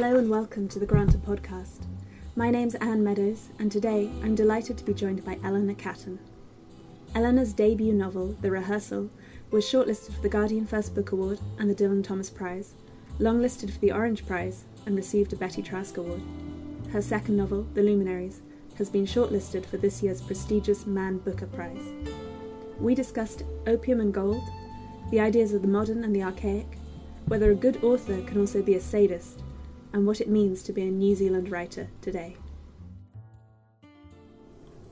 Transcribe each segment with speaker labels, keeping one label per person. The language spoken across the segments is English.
Speaker 1: Hello and welcome to the Granta podcast. My name's Anne Meadows, and today I'm delighted to be joined by Eleanor Catton. Eleanor's debut novel, The Rehearsal, was shortlisted for the Guardian First Book Award and the Dylan Thomas Prize, longlisted for the Orange Prize, and received a Betty Trask Award. Her second novel, The Luminaries, has been shortlisted for this year's prestigious Man Booker Prize. We discussed opium and gold, the ideas of the modern and the archaic, whether a good author can also be a sadist, and what it means to be a New Zealand writer today.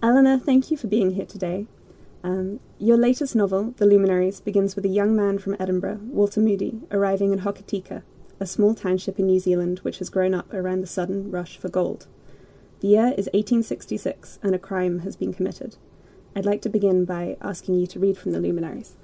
Speaker 1: Eleanor, thank you for being here today. Um, your latest novel, The Luminaries, begins with a young man from Edinburgh, Walter Moody, arriving in Hokitika, a small township in New Zealand which has grown up around the sudden rush for gold. The year is 1866, and a crime has been committed. I'd like to begin by asking you to read from The Luminaries.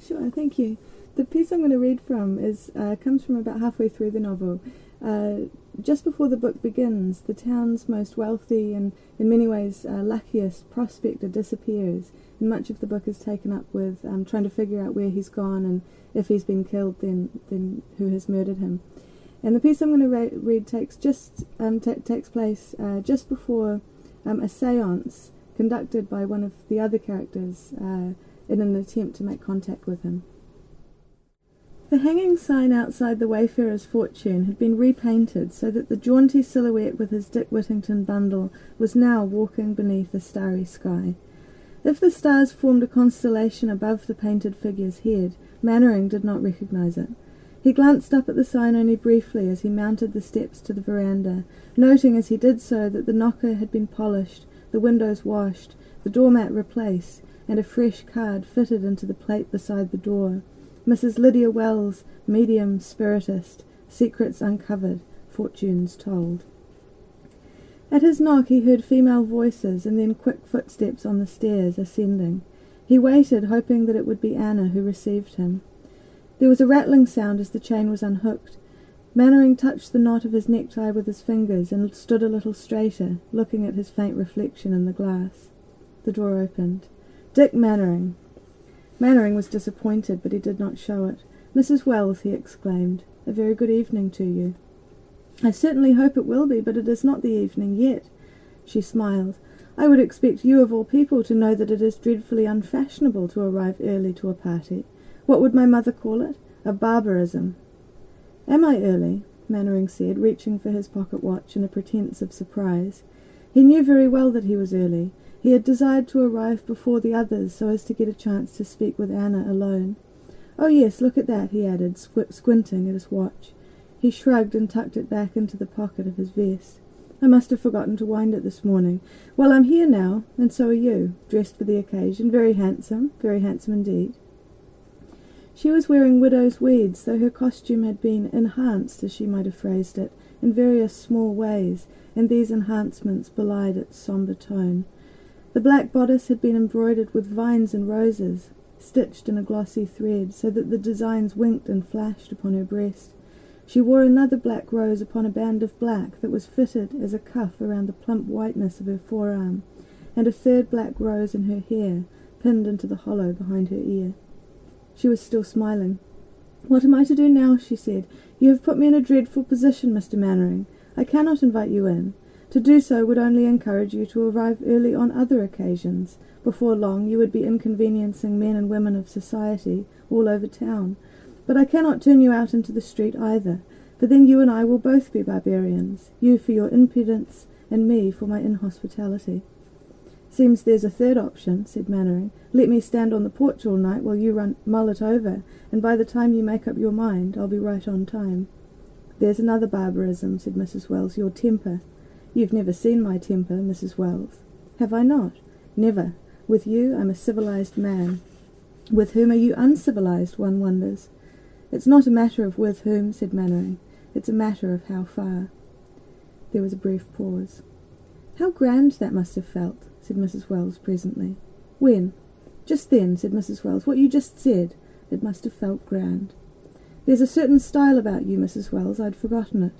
Speaker 2: Sure, thank you. The piece I'm going to read from is uh, comes from about halfway through the novel. Uh, just before the book begins, the town's most wealthy and, in many ways, uh, luckiest prospector disappears and much of the book is taken up with um, trying to figure out where he's gone and if he's been killed, then then who has murdered him. And the piece I'm going to re- read takes just um, t- takes place uh, just before um, a séance conducted by one of the other characters uh, in an attempt to make contact with him. The hanging sign outside the Wayfarer's Fortune had been repainted so that the jaunty silhouette with his Dick Whittington bundle was now walking beneath a starry sky. If the stars formed a constellation above the painted figure's head, Mannering did not recognize it. He glanced up at the sign only briefly as he mounted the steps to the veranda, noting as he did so that the knocker had been polished, the windows washed, the doormat replaced, and a fresh card fitted into the plate beside the door. Mrs. Lydia Wells, medium spiritist, secrets uncovered, fortunes told. At his knock he heard female voices and then quick footsteps on the stairs ascending. He waited, hoping that it would be Anna who received him. There was a rattling sound as the chain was unhooked. Mannering touched the knot of his necktie with his fingers and stood a little straighter, looking at his faint reflection in the glass. The door opened. Dick Mannering. Mannering was disappointed, but he did not show it. Mrs. Wells, he exclaimed, a very good evening to you. I certainly hope it will be, but it is not the evening yet. She smiled. I would expect you of all people to know that it is dreadfully unfashionable to arrive early to a party. What would my mother call it? A barbarism. Am I early? Mannering said, reaching for his pocket watch in a pretence of surprise. He knew very well that he was early. He had desired to arrive before the others so as to get a chance to speak with Anna alone. Oh yes, look at that, he added, squ- squinting at his watch. He shrugged and tucked it back into the pocket of his vest. I must have forgotten to wind it this morning. Well, I'm here now, and so are you, dressed for the occasion, very handsome, very handsome indeed. She was wearing widow's weeds, though her costume had been enhanced, as she might have phrased it, in various small ways, and these enhancements belied its sombre tone. The black bodice had been embroidered with vines and roses, stitched in a glossy thread, so that the designs winked and flashed upon her breast. She wore another black rose upon a band of black that was fitted as a cuff around the plump whiteness of her forearm, and a third black rose in her hair, pinned into the hollow behind her ear. She was still smiling. What am I to do now? she said. You have put me in a dreadful position, Mr. Mannering. I cannot invite you in. To do so would only encourage you to arrive early on other occasions. Before long you would be inconveniencing men and women of society all over town. But I cannot turn you out into the street either, for then you and I will both be barbarians, you for your impudence, and me for my inhospitality. Seems there's a third option, said Mannering. Let me stand on the porch all night while you run mull it over, and by the time you make up your mind, I'll be right on time. There's another barbarism, said Mrs. Wells, your temper. You've never seen my temper, Mrs. Wells. Have I not? Never. With you I'm a civilized man. With whom are you uncivilized, one wonders. It's not a matter of with whom, said Mannering. It's a matter of how far. There was a brief pause. How grand that must have felt, said Mrs. Wells presently. When? Just then, said Mrs. Wells. What you just said. It must have felt grand. There's a certain style about you, Mrs. Wells. I'd forgotten it.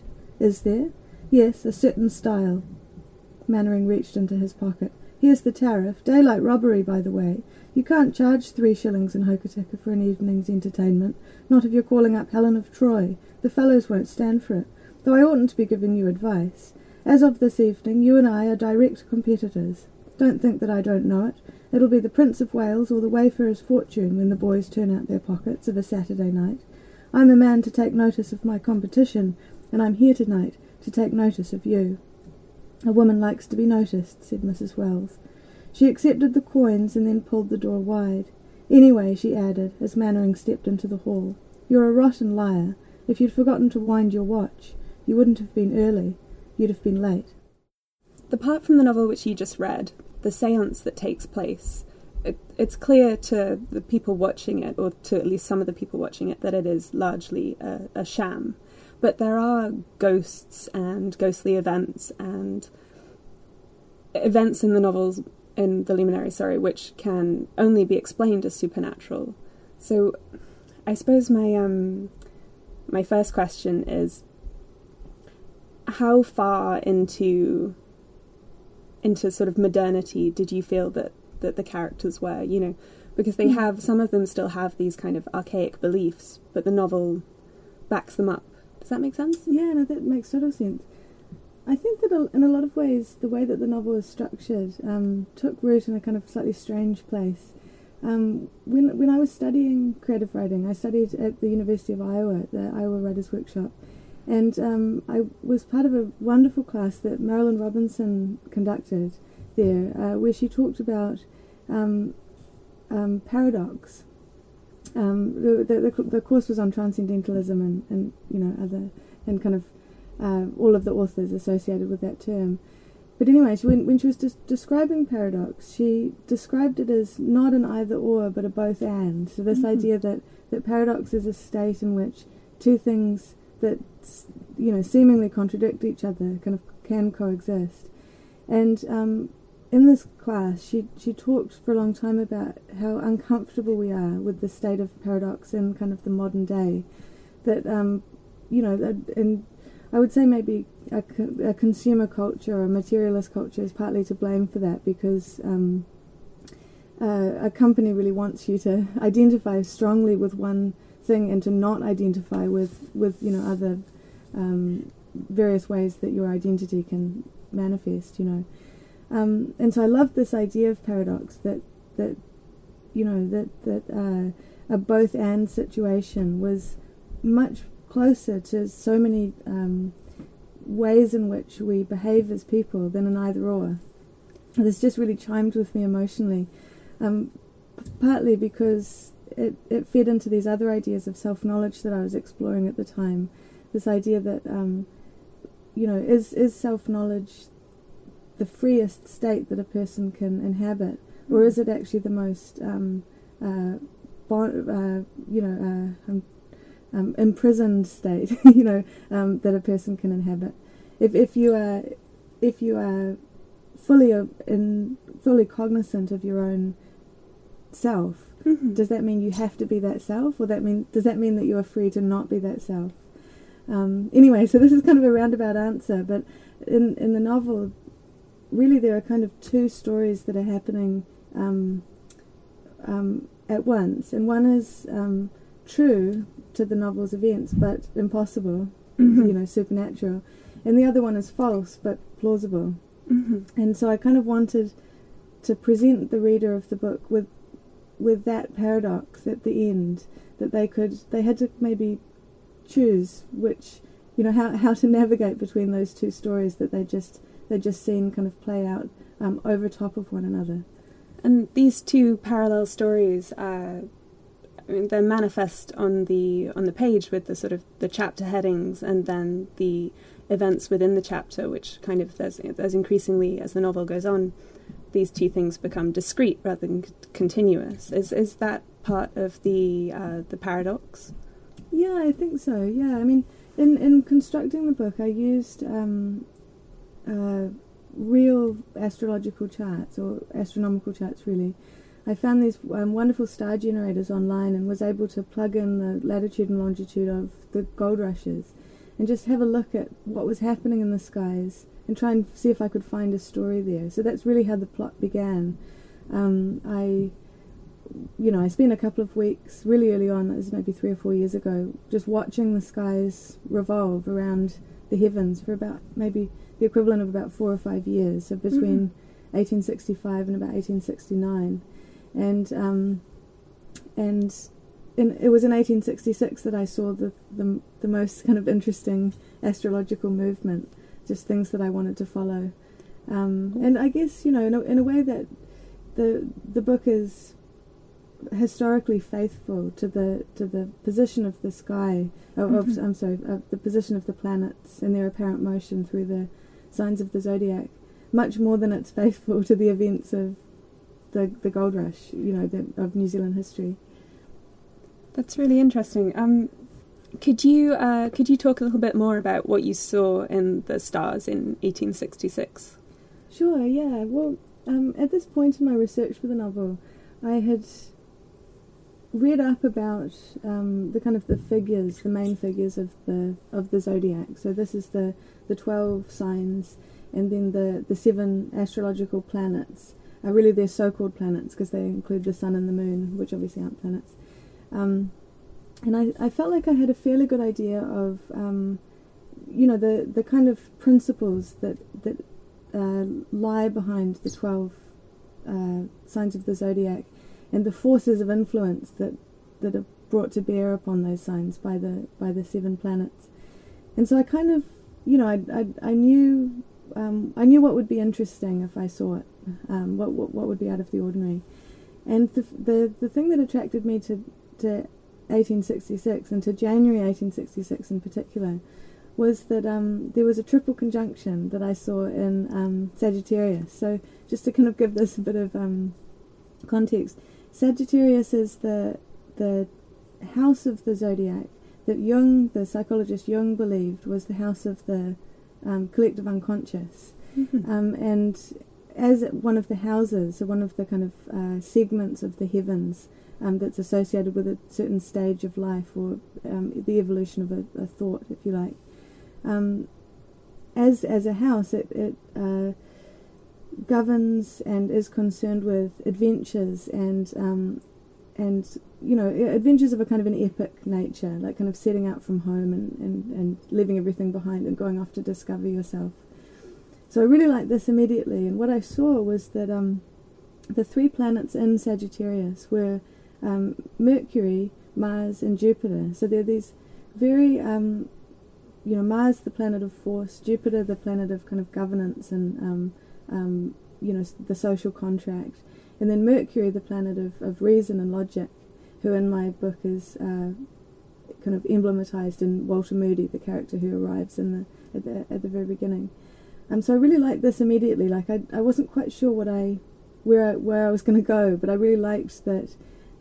Speaker 2: Is there? Yes, a certain style. Mannering reached into his pocket. Here's the tariff. Daylight robbery, by the way. You can't charge three shillings in Hokitika for an evening's entertainment, not if you're calling up Helen of Troy. The fellows won't stand for it. though I oughtn't to be giving you advice. As of this evening, you and I are direct competitors. Don't think that I don't know it. It'll be the Prince of Wales or the Wayfarer's Fortune when the boys turn out their pockets of a Saturday night. I'm a man to take notice of my competition, and I'm here tonight to take notice of you. A woman likes to be noticed, said Mrs. Wells. She accepted the coins and then pulled the door wide. Anyway, she added, as Mannering stepped into the hall, you're a rotten liar. If you'd forgotten to wind your watch, you wouldn't have been early you'd have been late.
Speaker 1: The part from the novel which you just read, the seance that takes place, it, it's clear to the people watching it, or to at least some of the people watching it, that it is largely a, a sham. But there are ghosts and ghostly events and events in the novels, in the Luminary, sorry, which can only be explained as supernatural. So, I suppose my um, my first question is how far into into sort of modernity did you feel that that the characters were you know because they hmm. have some of them still have these kind of archaic beliefs but the novel backs them up does that make sense?
Speaker 2: Yeah no that makes total sense. I think that in a lot of ways the way that the novel is structured um, took root in a kind of slightly strange place. Um, when when I was studying creative writing, I studied at the University of Iowa, the Iowa Writers Workshop, and um, I was part of a wonderful class that Marilynne Robinson conducted there, uh, where she talked about um, um, paradox. Um, the, the, the, course was on transcendentalism and, and you know other and kind of uh, all of the authors associated with that term. But anyway, she, when, when she was des- describing paradox, she described it as not an either or, but a both and. So this mm-hmm. idea that, that paradox is a state in which two things that you know seemingly contradict each other kind of can coexist. And um, in this class, she she talked for a long time about how uncomfortable we are with the state of paradox in kind of the modern day. That um, you know, and I would say maybe a, a, consumer culture or a materialist culture is partly to blame for that because. Um, uh, a company really wants you to identify strongly with one thing and to not identify with with you know other um, various ways that your identity can manifest you know um, and so I love this idea of paradox that that you know that that uh, a both and situation was much closer to so many um, ways in which we behave as people than an either or. This just really chimed with me emotionally, um, partly because it, it fed into these other ideas of self knowledge that I was exploring at the time. This idea that, um, you know, is, is self knowledge the freest state that a person can inhabit, or is it actually the most, um, uh, bon- uh, you know, uh, um, um, imprisoned state, you know, um, that a person can inhabit? If if you are if you are fully in fully cognizant of your own self, Mm-hmm. Does that mean you have to be that self, or that mean does that mean that you are free to not be that self? Um, anyway, so this is kind of a roundabout answer, but in in the novel, really there are kind of two stories that are happening um, um, at once, and one is um, true to the novel's events but impossible, mm-hmm. you know, supernatural, and the other one is false but plausible. Mm-hmm. And so I kind of wanted to present the reader of the book with with that paradox at the end that they could they had to maybe choose which you know how how to navigate between those two stories that they just they just seen kind of play out um, over top of one another.
Speaker 1: And these two parallel stories, I mean, they're manifest on the on the page with the sort of the chapter headings, and then the events within the chapter, which kind of there's there's increasingly as the novel goes on, these two things become discrete rather than c- continuous. Is is that part of the uh, the paradox?
Speaker 2: Yeah, I think so. Yeah, I mean, in in constructing the book, I used um, uh, real astrological charts or astronomical charts, really. I found these um, wonderful star generators online and was able to plug in the latitude and longitude of the gold rushes and just have a look at what was happening in the skies and try and see if I could find a story there. So that's really how the plot began. Um, I, you know, I spent a couple of weeks really early on, this is maybe three or four years ago, just watching the skies revolve around the heavens for about maybe the equivalent of about four or five years, so between mm-hmm. 1865 and about 1869, and um, and in, it was in 1866 that I saw the, the the most kind of interesting astrological movement, just things that I wanted to follow, um, and I guess you know in a, in a way that the the book is historically faithful to the to the position of the sky, of, mm-hmm. I'm sorry, of the position of the planets and their apparent motion through the signs of the zodiac, much more than it's faithful to the events of the the gold rush, you know, the, of New Zealand history.
Speaker 3: That's really interesting. Um, could you uh, could you talk a little bit more about what you saw in the stars in 1866?
Speaker 2: Sure. Yeah. Well, um, at this point in my research for the novel, I had read up about um, the kind of the figures, the main figures of the of the zodiac. So this is the the twelve signs, and then the the seven astrological planets. Uh, really, they're so-called planets because they include the sun and the moon, which obviously aren't planets. Um, and I, I felt like I had a fairly good idea of, um, you know, the the kind of principles that that uh, lie behind the twelve uh, signs of the zodiac and the forces of influence that that are brought to bear upon those signs by the by the seven planets. And so I kind of, you know, I I, I knew um, I knew what would be interesting if I saw it, um, what, what what would be out of the ordinary. And the the the thing that attracted me to to 1866 and to January 1866 in particular was that um, there was a triple conjunction that I saw in um, Sagittarius. So just to kind of give this a bit of um, context, Sagittarius is the the house of the zodiac that Jung, the psychologist Jung, believed was the house of the um, collective unconscious, mm-hmm. um, and as one of the houses, so one of the kind of uh, segments of the heavens um, that's associated with a certain stage of life or um, the evolution of a, a, thought, if you like. Um, as as a house, it, it uh, governs and is concerned with adventures and um, and you know adventures of a kind of an epic nature, like kind of setting out from home and, and, and leaving everything behind and going off to discover yourself. So I really liked this immediately, and what I saw was that um, the three planets in Sagittarius were um, Mercury, Mars, and Jupiter. So they're these very um, you know Mars, the planet of force, Jupiter, the planet of kind of governance and um, you know, the social contract. And then Mercury, the planet of, of reason and logic, who in my book is uh, kind of emblematized in Walter Moody, the character who arrives in the at the, at the very beginning. Um, so I really liked this immediately. Like I, I wasn't quite sure what I, where I, where I was going to go, but I really liked that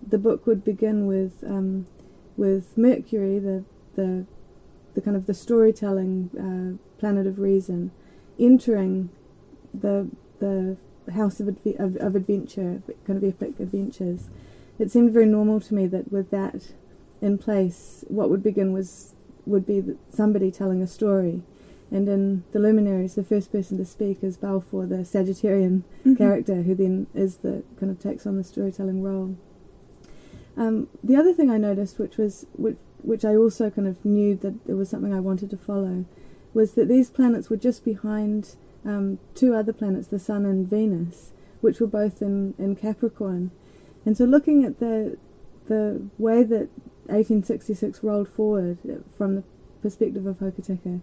Speaker 2: the book would begin with um, with Mercury, the the the kind of the storytelling uh, planet of reason, entering the the house of, adve- of, of adventure, kind of epic adventures, it seemed very normal to me that with that in place, what would begin was would be somebody telling a story. And in the luminaries, the first person to speak is Balfour, the Sagittarian mm-hmm. character, who then is the kind of takes on the storytelling role. Um, the other thing I noticed, which was which, which I also kind of knew that it was something I wanted to follow, was that these planets were just behind um, two other planets, the Sun and Venus, which were both in, in Capricorn. And so looking at the the way that 1866 rolled forward from the perspective of Hokitika,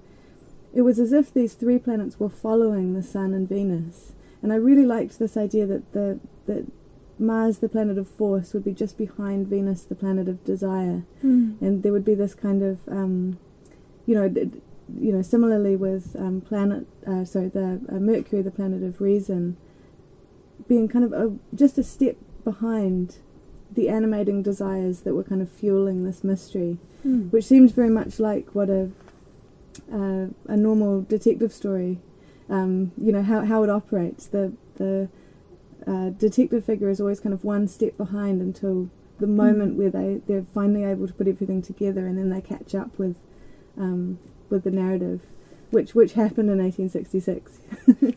Speaker 2: it was as if these three planets were following the Sun and Venus. And I really liked this idea that the that Mars, the planet of force, would be just behind Venus, the planet of desire, mm. and there would be this kind of, um, you know, you know, similarly with um, planet, uh, sorry, the uh, Mercury, the planet of reason, being kind of a, just a step behind the animating desires that were kind of fueling this mystery, mm. which seems very much like what a uh, a normal detective story, um, you know, how how it operates. The the uh, detective figure is always kind of one step behind until the hmm. moment mm. where they they're finally able to put everything together, and then they catch up with um, with the narrative, which which happened in 1866.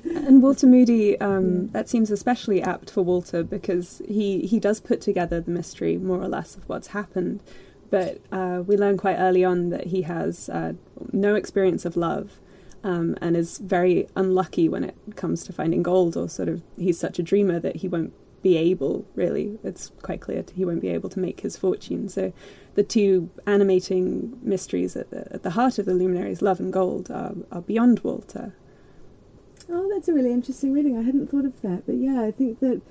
Speaker 3: and Walter Moody, um, yeah. that seems especially apt for Walter because he he does put together the mystery more or less of what's happened,
Speaker 1: but uh, we learn quite early on that he has uh, no experience of love. Um, and is very unlucky when it comes to finding gold, or sort of he's such a dreamer that he won't be able, really. It's quite clear he won't be able to make his fortune. So the two animating mysteries at the, at the heart of the luminaries, love and gold, are, are beyond Walter.
Speaker 2: Oh, that's a really interesting reading. I hadn't thought of that, but yeah, I think that,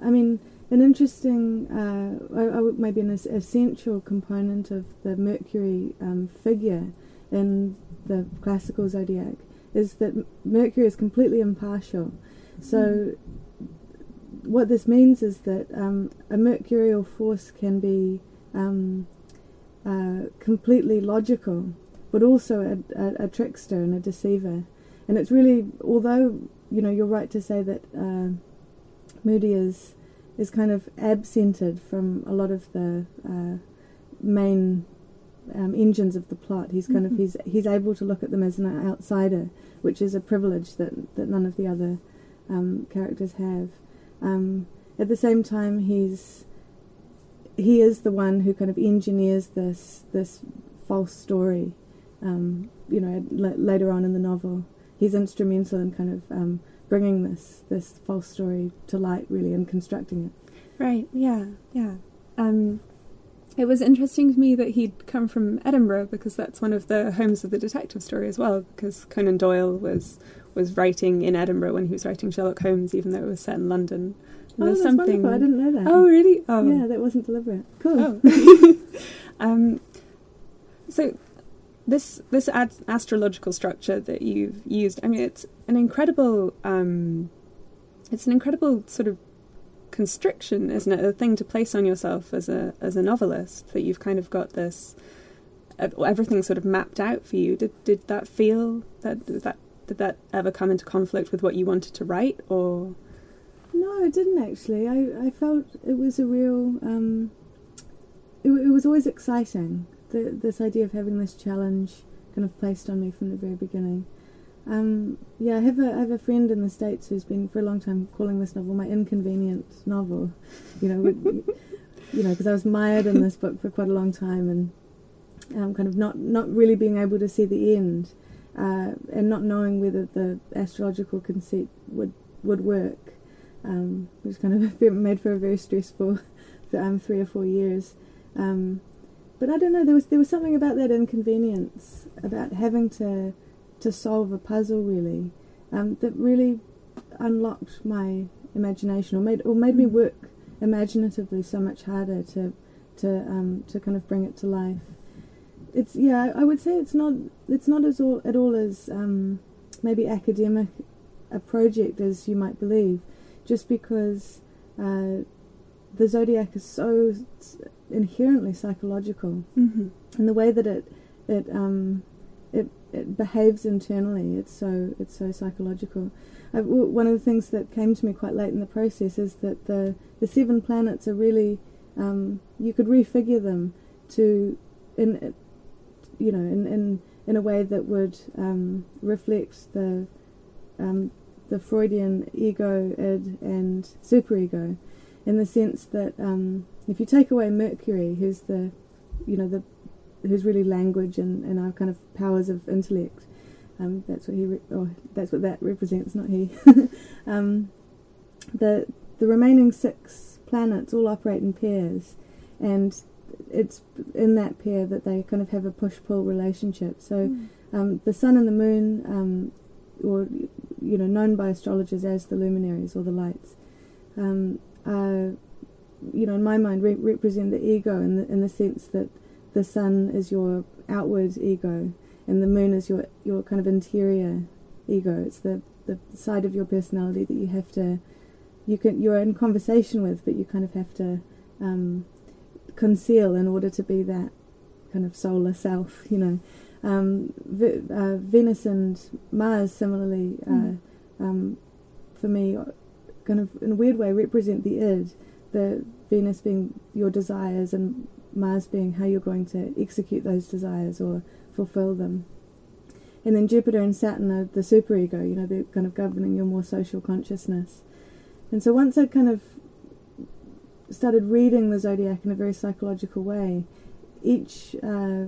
Speaker 2: I mean, an interesting, uh, maybe an essential component of the Mercury um, figure in the classical zodiac is that Mercury is completely impartial. So, mm. What this means is that um, a mercurial force can be um, uh, completely logical, but also a, a, a, trickster and a deceiver. And it's really, although you know, you're right to say that uh, Moody is is kind of absented from a lot of the uh, main um, engines of the plot. He's kind mm-hmm. of he's he's able to look at them as an outsider, which is a privilege that that none of the other um, characters have. Um, at the same time, he's he is the one who kind of engineers this this false story. Um, you know, l- later on in the novel, he's instrumental in kind of um, bringing this this false story to light, really, and constructing it.
Speaker 1: Right. Yeah. Yeah. Um, it was interesting to me that he'd come from Edinburgh because that's one of the homes of the detective story as well. Because Conan Doyle was was writing in Edinburgh when he was writing Sherlock Holmes, even though it was set in London.
Speaker 2: Oh, that's something. Wonderful. I didn't know that.
Speaker 1: Oh, really? Oh,
Speaker 2: yeah, that wasn't deliberate. Cool.
Speaker 1: Oh. um, so this this ad- astrological structure that you've used, I mean, it's an incredible. Um, it's an incredible sort of constriction, isn't it? A thing to place on yourself as a as a novelist that you've kind of got this everything sort of mapped out for you. Did did that feel that that did that ever come into conflict with what you wanted to write, or?
Speaker 2: No, it didn't actually. I, I felt it was a real. Um, it, it was always exciting. The, this idea of having this challenge kind of placed on me from the very beginning. Um, yeah, I have a I have a friend in the states who's been for a long time calling this novel my inconvenient novel. You know, you know, because I was mired in this book for quite a long time and um, kind of not not really being able to see the end uh, and not knowing whether the astrological conceit would would work um, which kind of made for a very stressful um, three or four years. Um, but I don't know. There was there was something about that inconvenience, about having to to solve a puzzle really, um, that really unlocked my imagination, or made or made me hmm. work imaginatively so much harder to to um, to kind of bring it to life. It's yeah, I would say it's not it's not as all at all as um, maybe academic a project as you might believe just because uh, the zodiac is so inherently psychological,
Speaker 1: mm-hmm.
Speaker 2: and the way that it it um, it it behaves internally, it's so it's so psychological. I, one of the things that came to me quite late in the process is that the the seven planets are really um, you could refigure them to in you know in in in a way that would um, reflect the um, the Freudian ego, id, and superego, in the sense that um, if you take away Mercury, who's the, you know, the, who's really language and, and our kind of powers of intellect, um, that's what he, re- or that's what that represents, not he. um, the the remaining six planets all operate in pairs, and it's in that pair that they kind of have a push pull relationship. So mm. um, the sun and the moon, um, or you know, known by astrologers as the luminaries or the lights, um, are, you know, in my mind, re- represent the ego in the in the sense that the sun is your outward ego, and the moon is your your kind of interior ego. It's the the side of your personality that you have to, you can you're in conversation with, but you kind of have to um, conceal in order to be that kind of solar self, you know. Um, v- uh, Venus and Mars, similarly, mm. uh, um, for me, kind of in a weird way, represent the id. The Venus being your desires, and Mars being how you're going to execute those desires or fulfill them. And then Jupiter and Saturn are the superego, you know, they're kind of governing your more social consciousness. And so once I kind of started reading the zodiac in a very psychological way, each uh,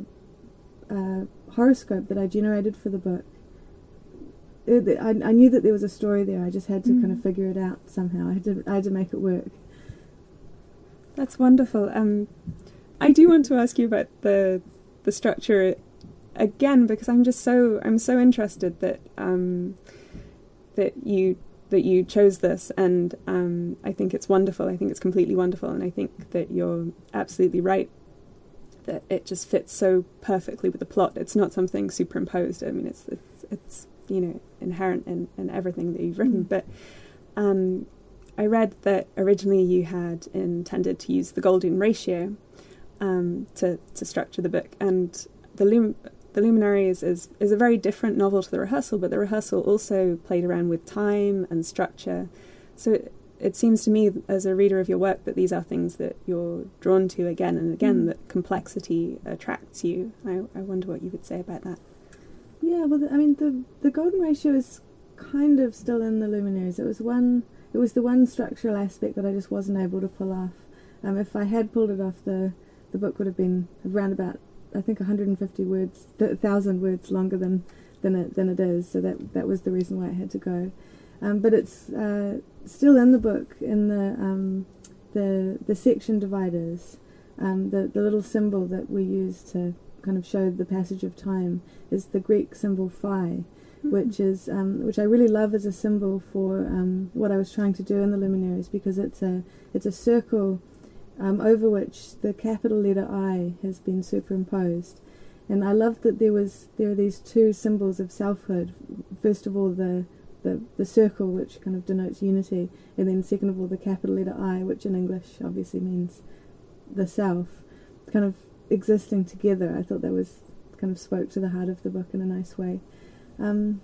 Speaker 2: uh, horoscope that I generated for the book, it, I, I, knew that there was a story there. I just had to mm. kind of mm. figure it out somehow. I had to, I had to make it work.
Speaker 1: That's wonderful. Um, I do want to ask you about the the structure again because I'm just so I'm so interested that um, that you that you chose this, and um, I think it's wonderful. I think it's completely wonderful, and I think that you're absolutely right that it just fits so perfectly with the plot. It's not something superimposed. I mean, it's it's, it's you know inherent in, in everything that you've written. Mm. But um, I read that originally you had intended to use the golden ratio um, to to structure the book, and the lum- the Luminaries is, is a very different novel to the rehearsal, but the rehearsal also played around with time and structure. So it, it seems to me, as a reader of your work, that these are things that you're drawn to again and again, mm. that complexity attracts you. I, I wonder what you would say about that.
Speaker 2: Yeah, well, I mean, the, the golden ratio is kind of still in the Luminaries. It was one, it was the one structural aspect that I just wasn't able to pull off. Um, if I had pulled it off, the the book would have been around about I think 150 words, a thousand words longer than than it than it is. So that that was the reason why I had to go. Um, but it's uh, still in the book in the um, the the section dividers. Um, the the little symbol that we use to kind of show the passage of time is the Greek symbol phi, mm-hmm. which is um, which I really love as a symbol for um, what I was trying to do in the luminaries because it's a it's a circle um, over which the capital letter I has been superimposed. And I love that there was there are these two symbols of selfhood. First of all, the, the the circle, which kind of denotes unity, and then second of all, the capital letter I, which in English obviously means the self, kind of existing together. I thought that was kind of spoke to the heart of the book in a nice way. Um,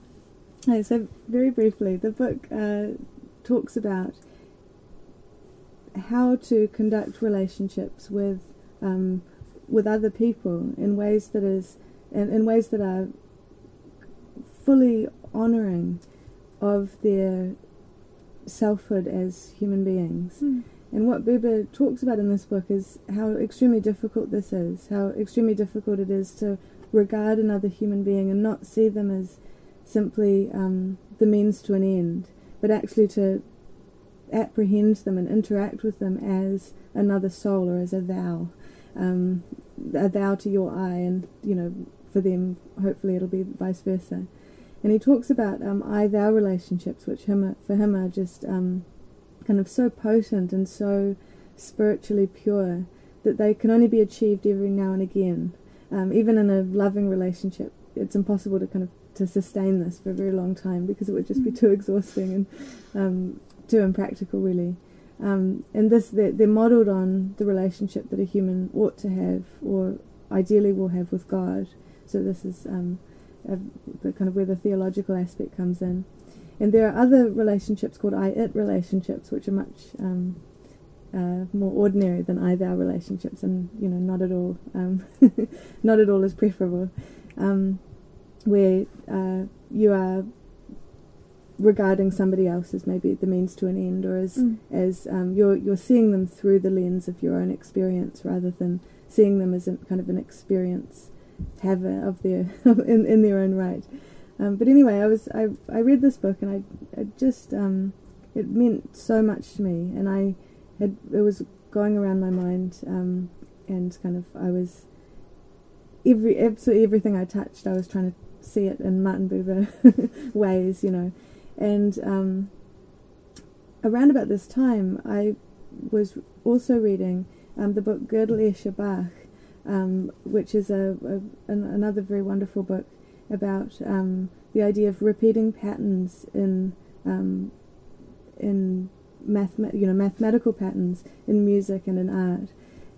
Speaker 2: so very briefly, the book uh, talks about how to conduct relationships with um, with other people in ways that is in, in ways that are fully honoring of their selfhood as human beings. Mm. And what Buber talks about in this book is how extremely difficult this is, how extremely difficult it is to regard another human being and not see them as simply um, the means to an end, but actually to apprehend them and interact with them as another soul or as a thou, um, a thou to your eye, and you know, for them, hopefully, it'll be vice versa. And he talks about um, I thou relationships, which him are, for him are just um, kind of so potent and so spiritually pure that they can only be achieved every now and again. Um, even in a loving relationship, it's impossible to kind of to sustain this for a very long time because it would just be mm. too exhausting and um, too impractical, really. Um, and this they're, they're modelled on the relationship that a human ought to have, or ideally will have with God. So this is um, a, the kind of where the theological aspect comes in. And there are other relationships called I-it relationships, which are much um, uh, more ordinary than I-thou relationships, and you know, not at all, um, not at all as preferable. Um, where uh, you are regarding somebody else as maybe the means to an end, or as mm. as um, you're you're seeing them through the lens of your own experience rather than seeing them as a, kind of an experience haver of their in in their own right. Um, but anyway, I was I I read this book and I, I just um, it meant so much to me, and I had it was going around my mind, um, and kind of I was every absolutely everything I touched, I was trying to see it in Martin Buber ways, you know. And um, around about this time, I was also reading um, the book Gödel Escher Bach, um, which is a, a an, another very wonderful book about um, the idea of repeating patterns in um, in math, you know, mathematical patterns in music and in art.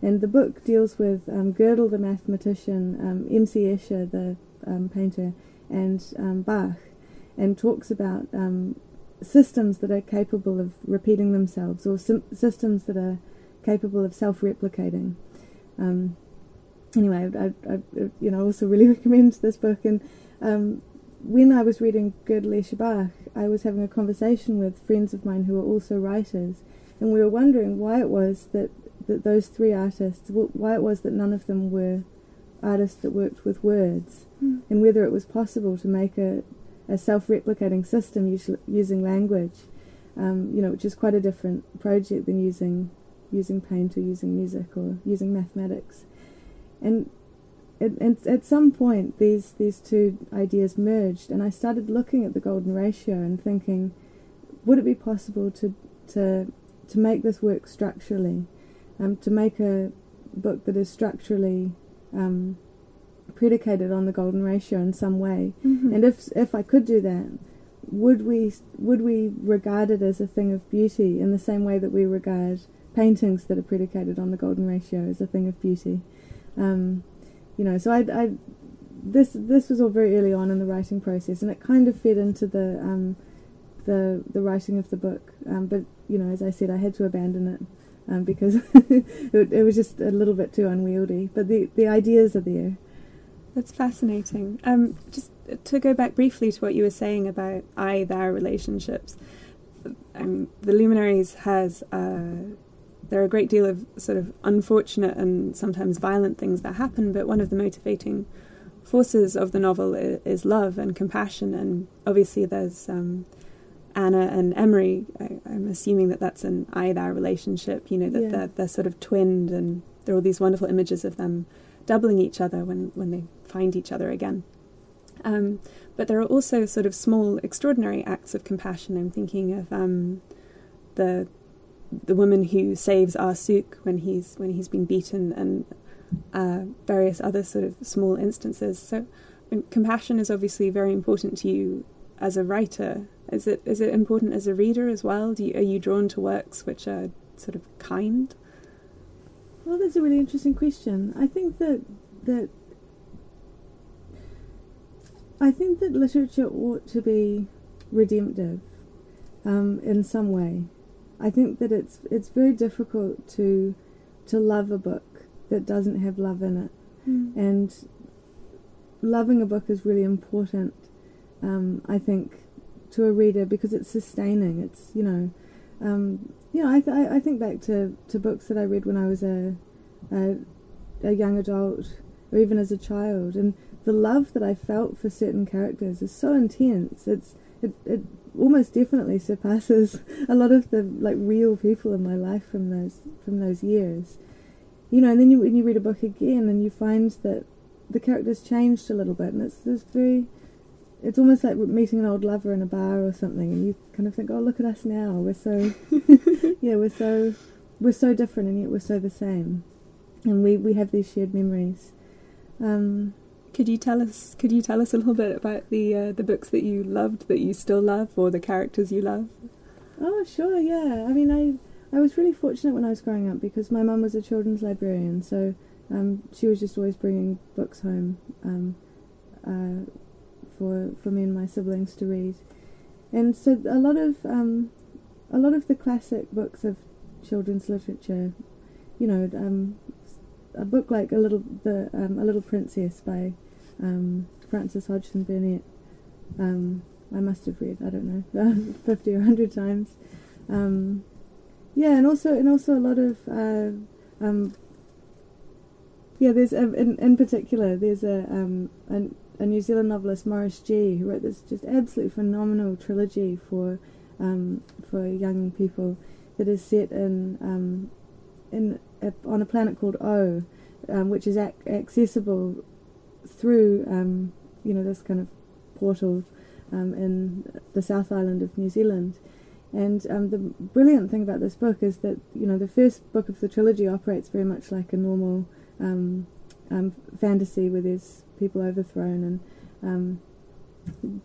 Speaker 2: And the book deals with um, Gödel, the mathematician, um, M.C. Escher, the um, painter, and um, Bach, and talks about um, systems that are capable of repeating themselves or sim- systems that are capable of self-replicating. Um, anyway, I, I, you know also really recommend this book. And um, when I was reading Gödel Escher Bach, I was having a conversation with friends of mine who are also writers, and we were wondering why it was that that those three artists, why it was that none of them were artists that worked with words,
Speaker 1: mm.
Speaker 2: and whether it was possible to make a, a self-replicating system using language, um, you know, which is quite a different project than using using paint or using music or using mathematics, and. It, and at some point, these these two ideas merged, and I started looking at the golden ratio and thinking, would it be possible to to to make this work structurally, um, to make a book that is structurally um, predicated on the golden ratio in some way.
Speaker 1: Mm-hmm.
Speaker 2: And if if I could do that, would we would we regard it as a thing of beauty in the same way that we regard paintings that are predicated on the golden ratio as a thing of beauty? Um, you know, so I, I this this was all very early on in the writing process, and it kind of fed into the um, the the writing of the book. Um, but you know, as I said, I had to abandon it um, because it, it, was just a little bit too unwieldy. But the, the ideas are there.
Speaker 1: That's fascinating. Um, just to go back briefly to what you were saying about I thou relationships, um, the Luminaries has uh, there are a great deal of sort of unfortunate and sometimes violent things that happen, but one of the motivating forces of the novel is, is love and compassion, and obviously there's um, Anna and Emery, I, am assuming that that's an I thou relationship, you know, that
Speaker 2: yeah.
Speaker 1: they're, they're sort of twinned and there are all these wonderful images of them doubling each other when, when they find each other again. Um, but there are also sort of small, extraordinary acts of compassion. I'm thinking of um, the the woman who saves Arsuk when he's when he's been beaten, and uh, various other sort of small instances. So, compassion is obviously very important to you as a writer is it is it important as a reader as well? You, are you drawn to works which are sort of kind?
Speaker 2: Well, that's a really interesting question. I think that that I think that literature ought to be redemptive um, in some way. I think that it's it's very difficult to to love a book that doesn't have love in it,
Speaker 1: mm.
Speaker 2: and loving a book is really important. Um, I think to a reader because it's sustaining. It's you know, um, you know, I, th- I think back to, to books that I read when I was a, a a young adult or even as a child, and the love that I felt for certain characters is so intense. It's it, it almost definitely surpasses a lot of the like real people in my life from those from those years. You know, and then you, when you read a book again and you find that the characters changed a little bit, and it's this very it's almost like meeting an old lover in a bar or something, and you kind of think, "Oh, look at us now. We're so, yeah, we're so, we're so different, and yet we're so the same, and we we have these shared memories." Um,
Speaker 1: could you tell us? Could you tell us a little bit about the uh, the books that you loved, that you still love, or the characters you love?
Speaker 2: Oh, sure, yeah. I mean, I I was really fortunate when I was growing up because my mum was a children's librarian, so um, she was just always bringing books home. Um, uh, for for me and my siblings to read, and so a lot of um, a lot of the classic books of children's literature, you know, um, a book like a little the um, a little princess by um, Frances Hodgson Burnett. Um, I must have read I don't know fifty or hundred times. Um, yeah, and also and also a lot of uh, yeah. There's a, in in particular there's a an a New Zealand novelist, Maurice Gee, who wrote this just absolutely phenomenal trilogy for um, for young people that is set in um, in a, on a planet called O, um, which is ac- accessible through um, you know this kind of portal um, in the South Island of New Zealand. And um, the brilliant thing about this book is that you know the first book of the trilogy operates very much like a normal fantasy, where there's people overthrown and um,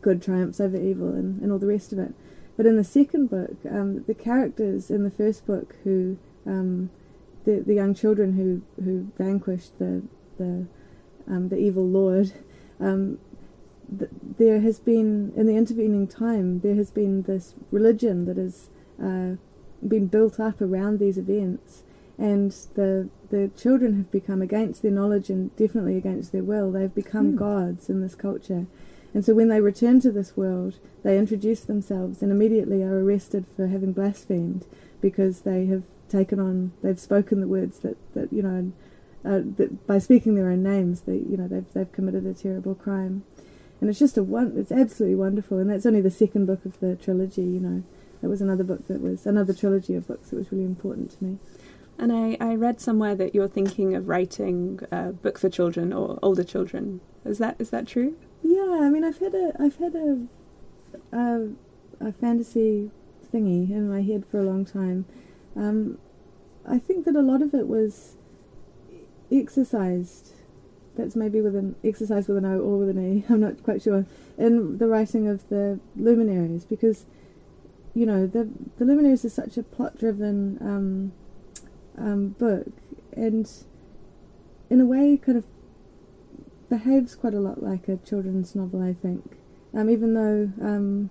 Speaker 2: good triumphs over evil and, and all the rest of it. But in the second book, um, the characters in the first book who um, the the young children who who vanquished the the um, the evil lord. Um, th- there has been in the intervening time there has been this religion that has uh, been built up around these events, and the the children have become against their knowledge and definitely against their will. They've become mm. gods in this culture. And so when they return to this world, they introduce themselves and immediately are arrested for having blasphemed because they have taken on, they've spoken the words that, that you know, uh, that by speaking their own names, they you know they've they've committed a terrible crime, and it's just a one. It's absolutely wonderful, and that's only the second book of the trilogy. You know, it was another book that was another trilogy of books that was really important to me.
Speaker 1: And I, I read somewhere that you're thinking of writing a book for children or older children. Is that is that true?
Speaker 2: Yeah, I mean, I've had a I've had a a, a fantasy thingy in my head for a long time. Um, I think that a lot of it was exercised. That's maybe with an exercise with an O or with an E. I'm not quite sure. In the writing of the Luminaries, because you know the the Luminaries is such a plot-driven um, um, book, and in a way, kind of behaves quite a lot like a children's novel. I think, um, even though um,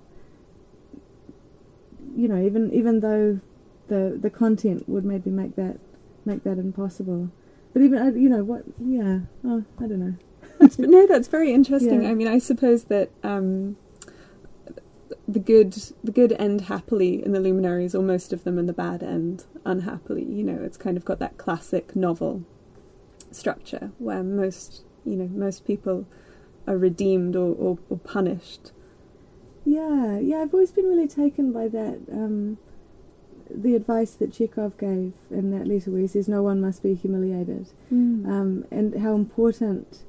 Speaker 2: you know, even even though the the content would maybe make that make that impossible. But even uh, you know what? Yeah, oh, I don't know.
Speaker 1: that's, no, that's very interesting.
Speaker 2: Yeah.
Speaker 1: I mean, I suppose that um, the good the good end happily in the luminaries, or most of them, and the bad end unhappily. You know, it's kind of got that classic novel structure where most you know most people are redeemed or, or, or punished.
Speaker 2: Yeah, yeah. I've always been really taken by that. Um, the advice that Chekhov gave in that letter where he says no one must be humiliated,
Speaker 1: Mm.
Speaker 2: um, and how important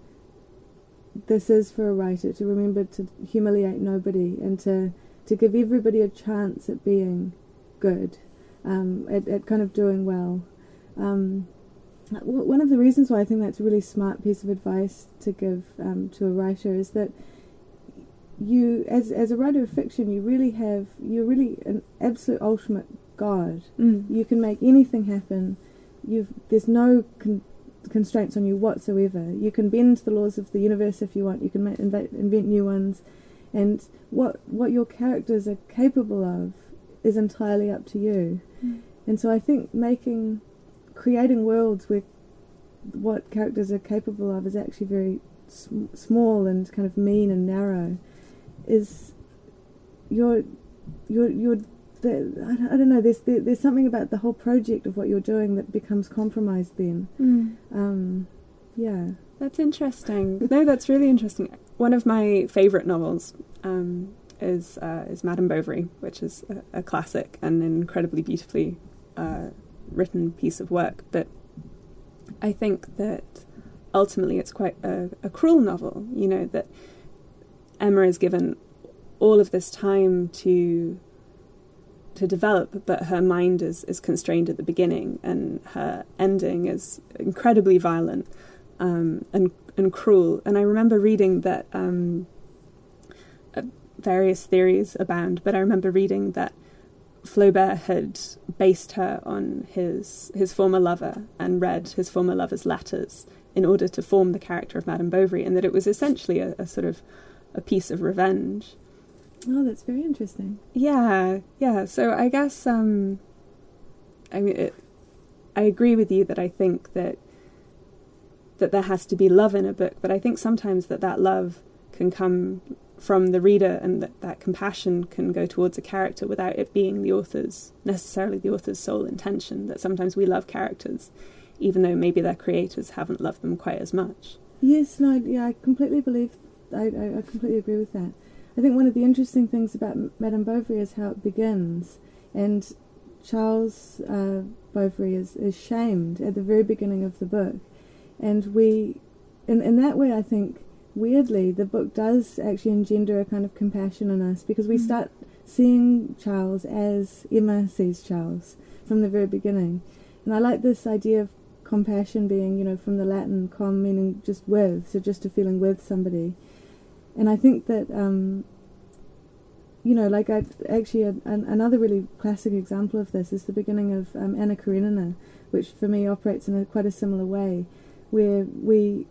Speaker 2: this is for a writer to remember to humiliate nobody and to to give everybody a chance at being good, um, at, at kind of doing well. Um, one of the reasons why I think that's a really smart piece of advice to give um, to a writer is that you, as as a writer of fiction, you really have you're really an absolute ultimate god.
Speaker 1: Mm.
Speaker 2: You can make anything happen. You've there's no con- constraints on you whatsoever. You can bend the laws of the universe if you want. You can ma- invent, invent new ones, and what what your characters are capable of is entirely up to you.
Speaker 1: Mm.
Speaker 2: And so I think making creating worlds where what characters are capable of is actually very sm- small and kind of mean and narrow is you're you're you're the, I, don't, know there's there, there's something about the whole project of what you're doing that becomes compromised then
Speaker 1: Mm.
Speaker 2: um yeah
Speaker 1: That's interesting. No, that's really interesting. One of my favourite novels um, is uh, is Madame Bovary, which is a, a classic and an incredibly beautifully uh, written piece of work. But I think that ultimately it's quite a, a cruel novel. You know that Emma is given all of this time to to develop, but her mind is, is constrained at the beginning, and her ending is incredibly violent um, and and cruel. And I remember reading that um, uh, various theories abound, but I remember reading that Flaubert had based her on his his former lover and read his former lover's letters in order to form the character of Madame Bovary, and that it was essentially a, a sort of a piece of revenge.
Speaker 2: Oh that's very interesting
Speaker 1: Yeah, yeah. So I guess um, I mean, it, I agree with you that I think that that there has to be love in a book, but I think sometimes that that love can come from the reader and that that compassion can go towards a character without it being the author's necessarily the author's sole intention. That sometimes we love characters, even though maybe their creators haven't loved them quite as much.
Speaker 2: Yes, no, yeah, I completely believe. I, I, I completely agree with that. I think one of the interesting things about Madame Bovary is how it begins, and Charles uh, Bovary is, is shamed at the very beginning of the book, and we, in in that way, I think weirdly the book does actually engender a kind of compassion in us because we
Speaker 1: Mm.
Speaker 2: start seeing Charles as Emma sees Charles from the very beginning, and I like this idea of compassion being, you know, from the Latin com meaning just with, so just a feeling with somebody. And I think that, um, you know, like I actually a, an, another really classic example of this is the beginning of um, Anna Karenina, which for me operates in a quite a similar way, where we,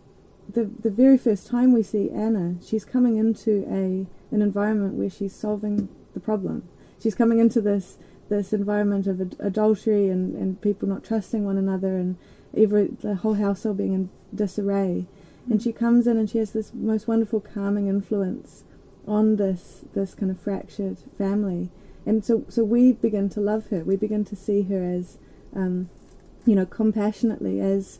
Speaker 2: the the very first time we see Anna, she's coming into a an environment where she's solving the problem. She's coming into this this environment of ad- adultery and, and people not trusting one another and every the whole household being in disarray. And she comes in and she has this most wonderful calming influence on this this kind of fractured family. And so so we begin to love her. We begin to see her as um, you know, compassionately as,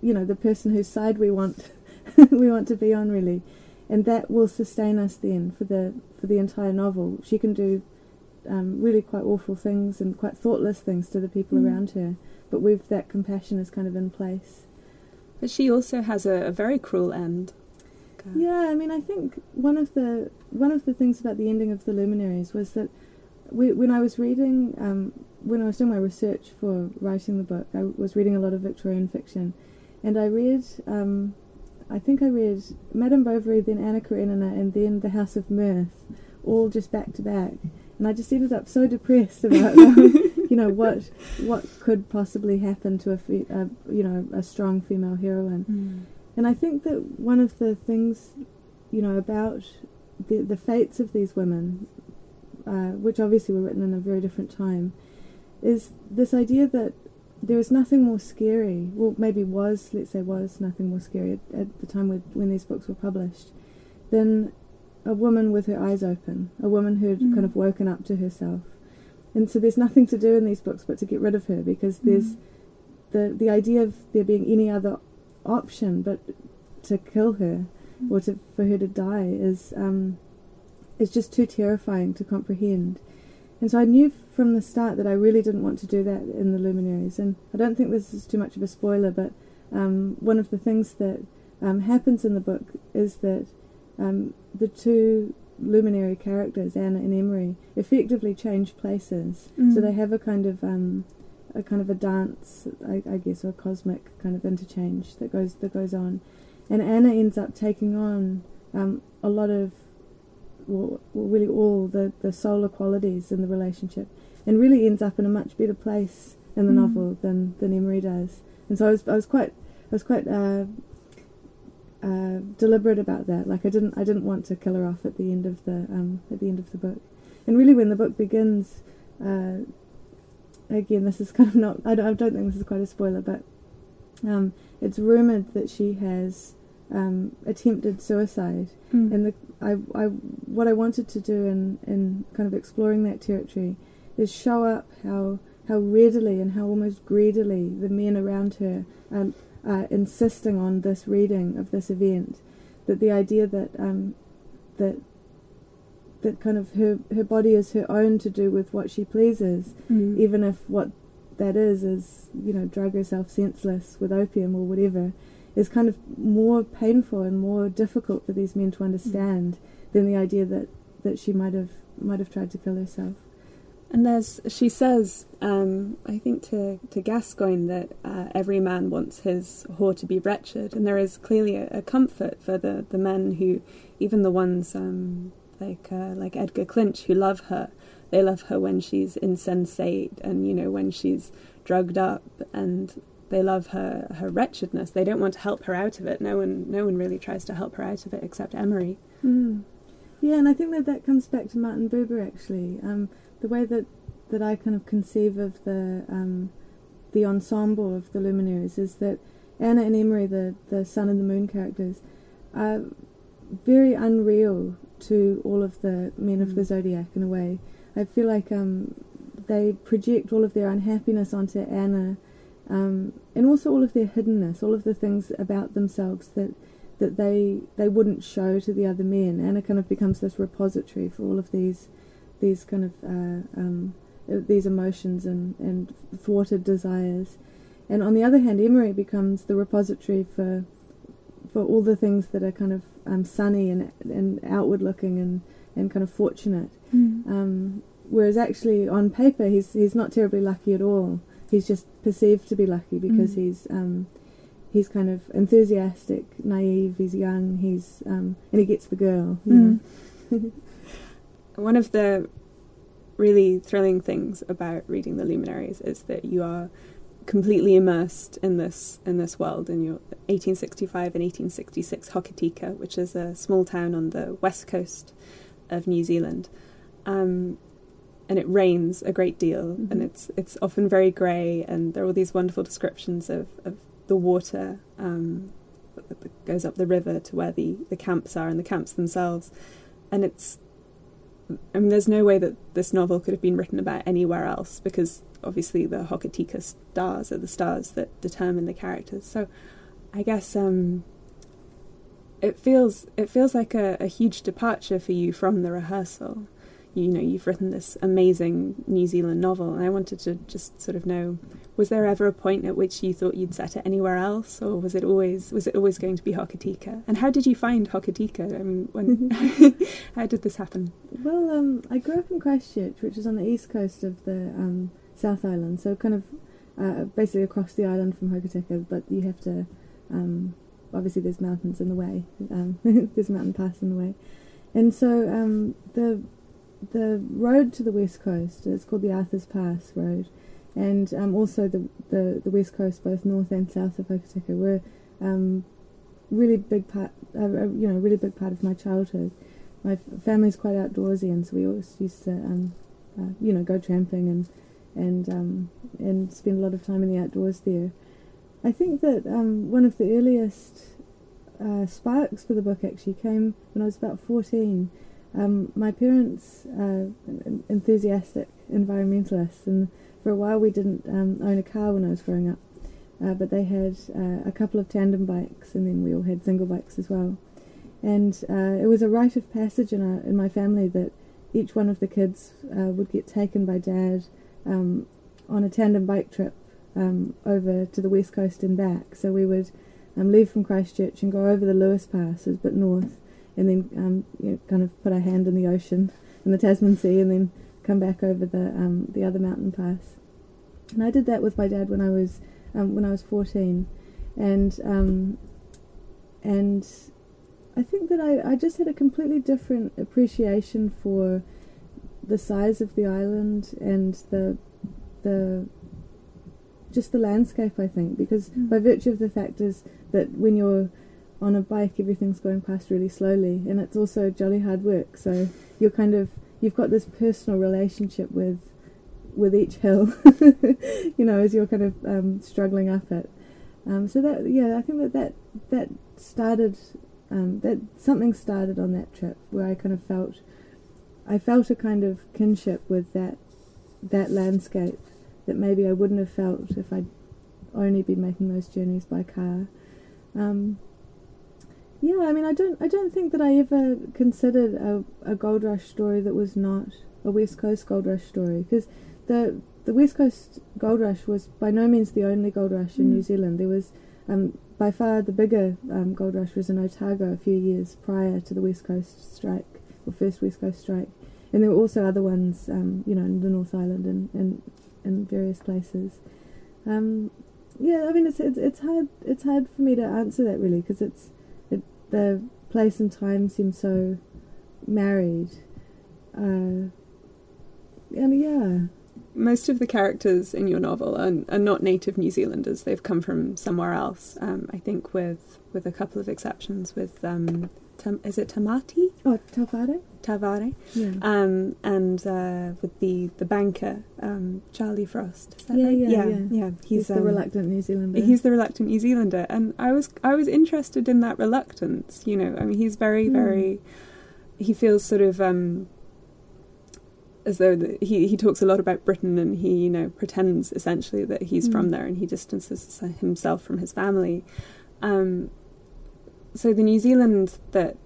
Speaker 2: you know, the person whose side we want we want to be on, really, and that will sustain us then for the for the entire novel. She can do um, really quite awful things and quite thoughtless things to the people
Speaker 1: Mm.
Speaker 2: around her, but with that compassion is kind of in place.
Speaker 1: But she also has a, a very cruel end. Uh,
Speaker 2: Yeah, I mean, I think one of the one of the things about the ending of the Luminaries was that we, when I was reading, um, when I was doing my research for writing the book, I was reading a lot of Victorian fiction, and I read, um, I think I read Madame Bovary, then Anna Karenina, and then The House of Mirth, all just back to back, and I just ended up so depressed about. you know what what could possibly happen to a, fe- a you know a strong female heroine
Speaker 1: Mm.
Speaker 2: and I think that one of the things, you know, about the the fates of these women, uh, which obviously were written in a very different time, is this idea that there is nothing more scary. Well, maybe was let's say was nothing more scary at, at the time when, when these books were published, than a woman with her eyes open, a woman who'd
Speaker 1: Mm.
Speaker 2: kind of woken up to herself. And so there's nothing to do in these books but to get rid of her because there's
Speaker 1: Mm.
Speaker 2: the the idea of there being any other option but to kill her or to for her to die is um, is just too terrifying to comprehend. And so I knew from the start that I really didn't want to do that in the Luminaries. And I don't think this is too much of a spoiler, but um, one of the things that um, happens in the book is that um, the two luminary characters, Anna and Emery, effectively change places. So
Speaker 1: Mm.
Speaker 2: they have a kind of um, a kind of a dance, I, I guess, or a cosmic kind of interchange that goes that goes on, and Anna ends up taking on um, a lot of, well, well, really all the the solar qualities in the relationship, and really ends up in a much better place in the
Speaker 1: Mm.
Speaker 2: novel than than Emery does. And so I was I was quite I was quite. Uh, uh, deliberate about that. Like I didn't, I didn't want to kill her off at the end of the um, at the end of the book. And really, when the book begins, uh, again, this is kind of not. I don't, I don't think this is quite a spoiler, but um, it's rumored that she has um, attempted suicide.
Speaker 1: Mm.
Speaker 2: And the I, I what I wanted to do in in kind of exploring that territory is show up how how readily and how almost greedily the men around her are, are insisting on this reading of this event. That the idea that um, that that kind of her her body is her own to do with what she pleases,
Speaker 1: Mm.
Speaker 2: even if what that is is you know drug herself senseless with opium or whatever is kind of more painful and more difficult for these men to understand than the idea that that she might have might have tried to kill herself.
Speaker 1: And there's, she says, um, I think to, to Gascoigne that uh, every man wants his whore to be wretched, and there is clearly a, a comfort for the, the men who, even the ones um, like uh, like Edgar Clinch who love her, they love her when she's insensate and you know when she's drugged up, and they love her her wretchedness. They don't want to help her out of it. No one no one really tries to help her out of it except Emery.
Speaker 2: Mm. Yeah, and I think that that comes back to Martin Buber actually. Um, the way that that I kind of conceive of the um, the ensemble of the luminaries is that Anna and Emery, the the sun and the moon characters, are very unreal to all of the men of the
Speaker 1: Mm.
Speaker 2: zodiac in a way. I feel like um, they project all of their unhappiness onto Anna, um, and also all of their hiddenness, all of the things about themselves that that they they wouldn't show to the other men. Anna kind of becomes this repository for all of these these kind of uh, um, uh, these emotions and, and thwarted desires. And on the other hand, Emery becomes the repository for for all the things that are kind of um, sunny and and outward looking and, and kind of fortunate. Um, whereas actually on paper he's he's not terribly lucky at all. He's just perceived to be lucky because
Speaker 1: Mm.
Speaker 2: he's um, he's kind of enthusiastic, naive. He's young. He's um, and he gets the girl. You
Speaker 1: Mm.
Speaker 2: know?
Speaker 1: One of the really thrilling things about reading the luminaries is that you are completely immersed in this in this world in your 1865 and 1866 Hokitika, which is a small town on the west coast of New Zealand. Um, and it rains a great deal, and
Speaker 2: Mhm.
Speaker 1: it's it's often very grey, and there are all these wonderful descriptions of, of the water um, that that goes up the river to where the, the camps are, and the camps themselves, and it's I mean, there's no way that this novel could have been written about anywhere else because obviously the Hokitika stars are the stars that determine the characters. So I guess um, it feels it feels like a, a huge departure for you from the rehearsal. You, know, you've written this amazing New Zealand novel, and I wanted to just sort of know: was there ever a point at which you thought you'd set it anywhere else, or was it always was it always going to be Hokitika? And how did you find Hokitika? I mean, when how did this happen?
Speaker 2: Well, um, I grew up in Christchurch, which is on the east coast of the um, South Island, so kind of uh, basically across the island from Hokitika, but you have to um, obviously there's mountains in the way. Um, there's a mountain pass in the way, and so um, the the road to the west coast. It's called the Arthur's Pass Road, and um, also the, the the west coast, both north and south of Hokitika, were um, really big part. Uh, uh, you know, really big part of my childhood. My family's quite outdoorsy, and so we always used to, um, uh, you know, go tramping and and um, and spend a lot of time in the outdoors there. I think that um, one of the earliest uh, sparks for the book actually came when I was about 14. Um, my parents, uh, enthusiastic environmentalists, and for a while we didn't um, own a car when I was growing up, uh, but they had uh, a couple of tandem bikes, and then we all had single bikes as well. And uh, it was a rite of passage in, our, in my family that each one of the kids uh, would get taken by dad um, on a tandem bike trip um, over to the west coast and back. So we would um, leave from Christchurch and go over the Lewis Passes, but north, and then um, you know, kind of put our hand in the ocean in the Tasman Sea, and then come back over the um, the other mountain pass. And I did that with my dad when I was um, when I was fourteen, and um, and I think that I, I just had a completely different appreciation for the size of the island and the the just the landscape, I think, because mm. by virtue of the fact is that when you're on a bike, everything's going past really slowly, and it's also jolly hard work. So you're kind of you've got this personal relationship with with each hill, you know, as you're kind of um, struggling up it. Um, so that yeah, I think that that that started um, that something started on that trip where I kind of felt I felt a kind of kinship with that that landscape that maybe I wouldn't have felt if I'd only been making those journeys by car. Um, yeah, I mean, I don't, I don't think that I ever considered a, a gold rush story that was not a West Coast gold rush story because the the West Coast gold rush was by no means the only gold rush in mm. New Zealand. There was um, by far the bigger um, gold rush was in Otago a few years prior to the West Coast strike, or first West Coast strike, and there were also other ones, um, you know, in the North Island and, and in various places. Um, yeah, I mean it's, it's it's hard it's hard for me to answer that really because it's it, the place and time seem so married. Uh, and yeah.
Speaker 1: Most of the characters in your novel are, are not native New Zealanders. They've come from somewhere else. Um, I think with with a couple of exceptions. With um, tam, is it Tamati?
Speaker 2: Oh, Tauwhare.
Speaker 1: Tauwhare.
Speaker 2: Yeah.
Speaker 1: Um, and uh, with the the banker um, Charlie Frost. Is that
Speaker 2: yeah,
Speaker 1: right?
Speaker 2: yeah,
Speaker 1: yeah,
Speaker 2: yeah,
Speaker 1: yeah.
Speaker 2: He's, he's the um, reluctant New Zealander.
Speaker 1: He's the reluctant New Zealander, and I was I was interested in that reluctance. You know, I mean, he's very mm. very. He feels sort of. Um, as though the, he he talks a lot about Britain and he you know pretends essentially that he's mm. from there and he distances himself from his family. Um, so the New Zealand that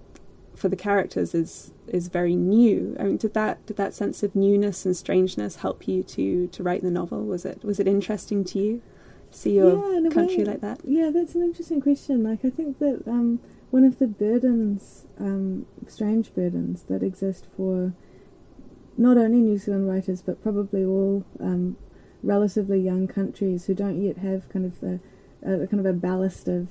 Speaker 1: for the characters is is very new. I mean, did that did that sense of newness and strangeness help you to to write the novel? Was it was it interesting to you to see your
Speaker 2: yeah,
Speaker 1: country
Speaker 2: way,
Speaker 1: like that?
Speaker 2: Yeah, that's an interesting question. Like, I think that um, one of the burdens, um, strange burdens that exist for not only New Zealand writers but probably all um, relatively young countries who don't yet have kind of the uh, kind of a ballast of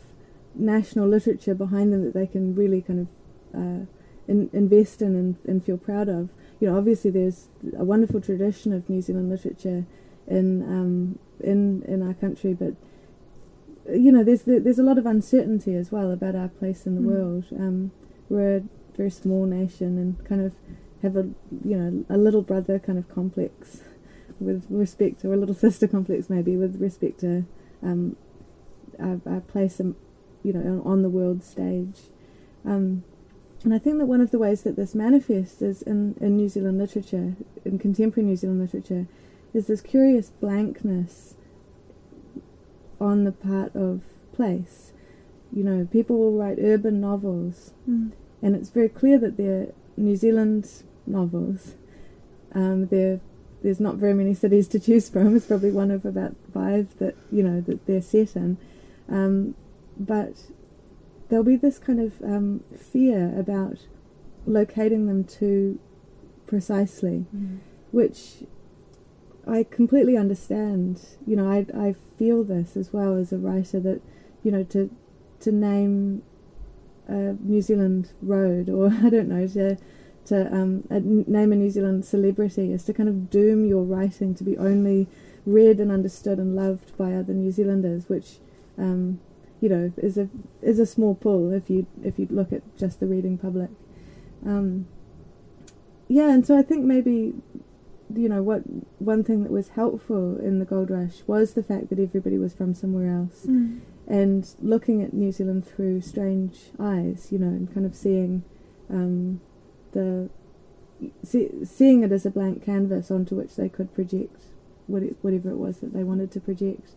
Speaker 2: national literature behind them that they can really kind of uh, in, invest in and, and feel proud of. You know, obviously there's a wonderful tradition of New Zealand literature in um, in in our country, but you know, there's there's a lot of uncertainty as well about our place in the mm. world. Um, we're a very small nation and kind of have a you know a little brother kind of complex with respect to, or a little sister complex maybe with respect to um, our, our place, in, you know, on, on the world stage. Um, and I think that one of the ways that this manifests is in, in New Zealand literature, in contemporary New Zealand literature, is this curious blankness on the part of place. You know, people will write urban novels,
Speaker 1: Mm.
Speaker 2: and it's very clear that they're New Zealand novels. Um, there's not very many cities to choose from. It's probably one of about five that you know that they're set in, um, but there'll be this kind of um, fear about locating them too precisely,
Speaker 1: Mm.
Speaker 2: which I completely understand. You know, I I feel this as well as a writer that you know to to name a New Zealand road or I don't know to to um, a, name a New Zealand celebrity is to kind of doom your writing to be only read and understood and loved by other New Zealanders, which um, you know is a is a small pull if you if you look at just the reading public. Um, yeah, and so I think maybe you know what one thing that was helpful in the gold rush was the fact that everybody was from somewhere else
Speaker 1: Mm.
Speaker 2: and looking at New Zealand through strange eyes, you know, and kind of seeing um, the see, seeing it as a blank canvas onto which they could project whatever it was that they wanted to project.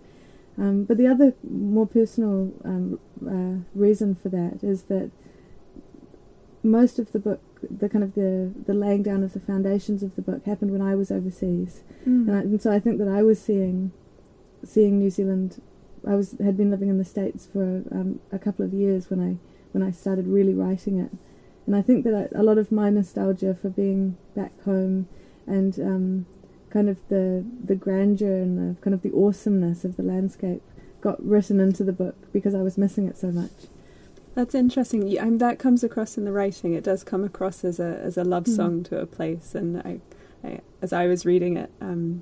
Speaker 2: Um, but the other more personal um, uh, reason for that is that most of the book, the kind of the the laying down of the foundations of the book, happened when I was overseas.
Speaker 1: Mm.
Speaker 2: And, I, and so I think that I was seeing, seeing New Zealand. I was had been living in the states for um, a couple of years when I when I started really writing it, and I think that I, a lot of my nostalgia for being back home, and um, kind of the the grandeur and the kind of the awesomeness of the landscape got written into the book because I was missing it so much.
Speaker 1: That's interesting. Yeah, I mean, that comes across in the writing. It does come across as a as a love
Speaker 2: Mm.
Speaker 1: song to a place, and I, I as I was reading it, um,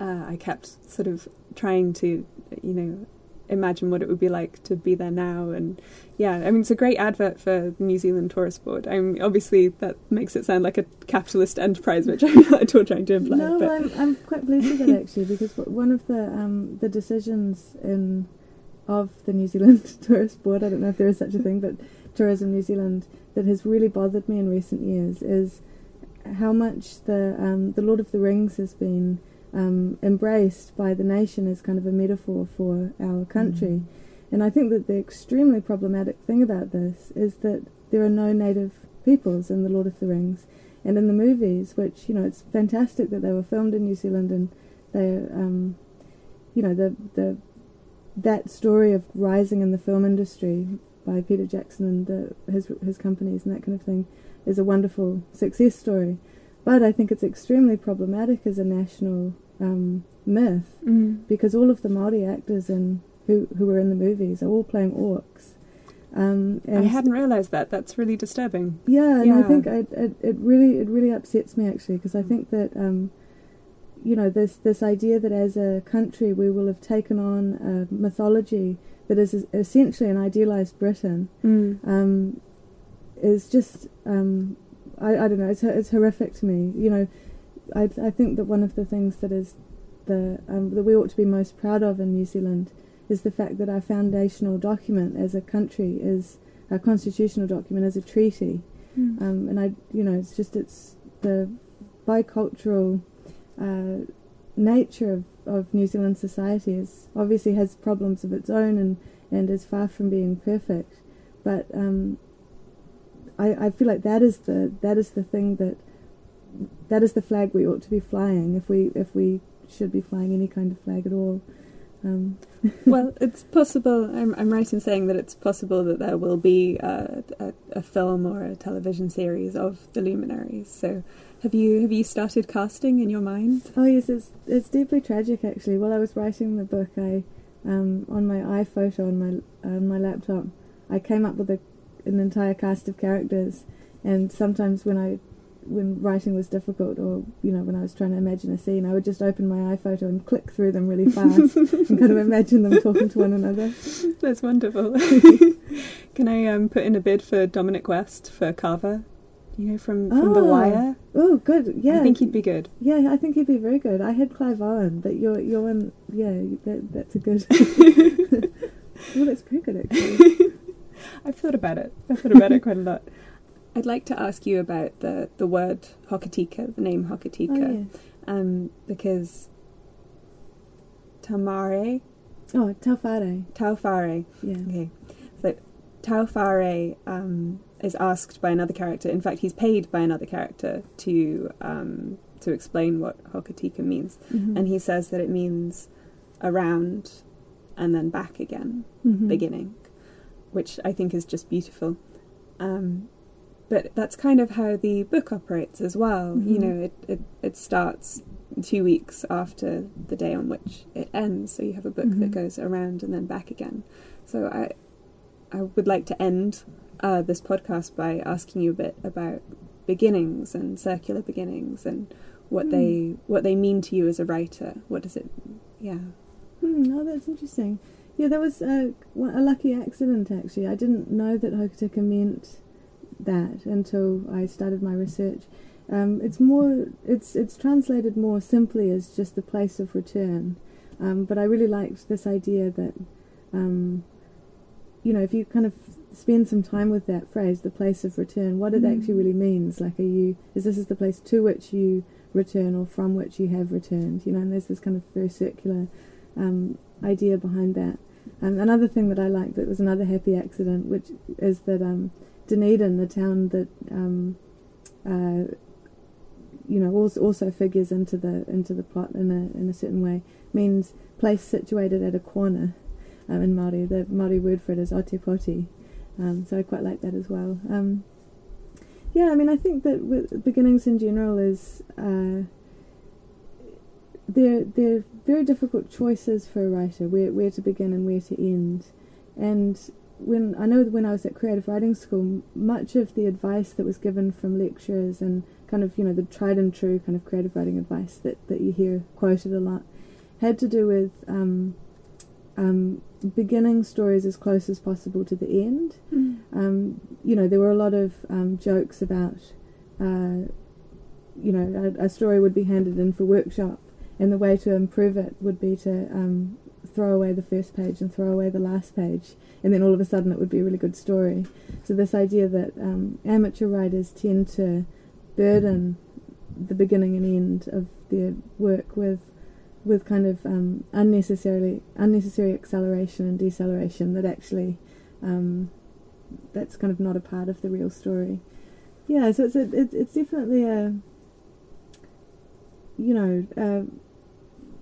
Speaker 1: uh, I kept sort of trying to, you know, imagine what it would be like to be there now. And yeah, I mean, it's a great advert for the New Zealand Tourist Board. I mean, obviously that makes it sound like a capitalist enterprise, which I'm not at all trying to imply.
Speaker 2: No,
Speaker 1: but
Speaker 2: I'm I'm quite pleased with it actually because one of the um, the decisions in of the New Zealand Tourist Board, I don't know if there is such a thing, but Tourism New Zealand that has really bothered me in recent years is how much the um, the Lord of the Rings has been um, embraced by the nation as kind of a metaphor for our country. And I think that the extremely problematic thing about this is that there are no native peoples in the Lord of the Rings and in the movies, which you know, it's fantastic that they were filmed in New Zealand and they, um, you know, the the that story of rising in the film industry by Peter Jackson and the, his his companies and that kind of thing is a wonderful success story. But I think it's extremely problematic as a national um, myth
Speaker 1: Mm.
Speaker 2: because all of the Maori actors in who who were in the movies are all playing orcs. Um,
Speaker 1: I hadn't realised that. That's really disturbing.
Speaker 2: yeah, and I think it, it, it really it really upsets me actually because I think that um, you know this this idea that as a country we will have taken on a mythology that is essentially an idealized Britain
Speaker 1: Mm.
Speaker 2: um, is just um, I, I don't know it's it's horrific to me. You know, I I think that one of the things that is the um, that we ought to be most proud of in New Zealand is the fact that our foundational document as a country is our constitutional document is a treaty,
Speaker 1: Mm.
Speaker 2: um, and I you know it's just it's the bicultural uh, nature of, of New Zealand society is obviously has problems of its own and and is far from being perfect, but um, I, I feel like that is the that is the thing that that is the flag we ought to be flying if we if we should be flying any kind of flag at all. Um,
Speaker 1: well, it's possible. I'm, I'm right in saying that it's possible that there will be a, a, a film or a television series of the luminaries. So, have you have you started casting in your mind?
Speaker 2: oh yes, it's it's deeply tragic actually. While I was writing the book, I um, on my iPhoto on my on my laptop, I came up with a, an entire cast of characters, and sometimes when I when writing was difficult or you know when I was trying to imagine a scene I would just open my iPhoto and click through them really fast. And kind of imagine them talking to one another.
Speaker 1: That's wonderful. Can I um, put in a bid for Dominic West for Carver? You know, from from The
Speaker 2: Ah,
Speaker 1: Wire.
Speaker 2: oh good. Yeah.
Speaker 1: I think he'd be good.
Speaker 2: yeah I think he'd be very good. I had Clive Owen but you're you're one yeah that, that's a good. Well that's pretty good actually
Speaker 1: I've thought about it. I've thought about it quite a lot. I'd like to ask you about the, the word Hokitika, the name Hokitika,
Speaker 2: Oh,
Speaker 1: um, because Tamare,
Speaker 2: oh Tauwhare.
Speaker 1: Tauwhare,
Speaker 2: Yeah.
Speaker 1: okay, so Tauwhare um, is asked by another character. In fact, he's paid by another character to um, to explain what Hokitika means,
Speaker 2: Mhm.
Speaker 1: and he says that it means around and then back again.
Speaker 2: Mhm.
Speaker 1: beginning, which I think is just beautiful. Um, but that's kind of how the book operates as well. You
Speaker 2: Mhm.
Speaker 1: know, it, it, it starts two weeks after the day on which it ends, so you have a book that
Speaker 2: Mhm.
Speaker 1: goes around and then back again. So I, I would like to end uh, this podcast by asking you a bit about beginnings and circular beginnings and what
Speaker 2: Mm.
Speaker 1: they what they mean to you as a writer. What does it? Yeah.
Speaker 2: Hmm, oh, that's interesting. Yeah, that was a, a lucky accident actually. I didn't know that Hokitika meant that until I started my research. Um, it's more, it's it's translated more simply as just the place of return. Um, but I really liked this idea that, um, you know, if you kind of spend some time with that phrase, the place of return, what it
Speaker 1: Mm.
Speaker 2: actually really means. Like, are you is this is the place to which you return or from which you have returned? You know, and there's this kind of very circular um, idea behind that. Um, another thing that I liked that was another happy accident, which is that um, Dunedin, the town that um, uh, you know also, also figures into the into the plot in a in a certain way, means place situated at a corner. Um, in Māori, the Māori word for it is otepoti, um, so I quite like that as well. Um, yeah, I mean, I think that beginnings in general is uh, they're they're very difficult choices for a writer where where to begin and where to end, and when I know when I was at creative writing school, much of the advice that was given from lecturers and kind of you know the tried and true kind of creative writing advice that that you hear quoted a lot had to do with um, um, beginning stories as close as possible to the end. Um, you know, there were a lot of um, jokes about, uh, you know, a, a story would be handed in for workshop, and the way to improve it would be to um, throw away the first page and throw away the last page, and then all of a sudden it would be a really good story. So this idea that um, amateur writers tend to burden the beginning and end of their work with with kind of um, unnecessarily unnecessary acceleration and deceleration that actually um, that's kind of not a part of the real story. Yeah, so it's a, it, it's definitely a you know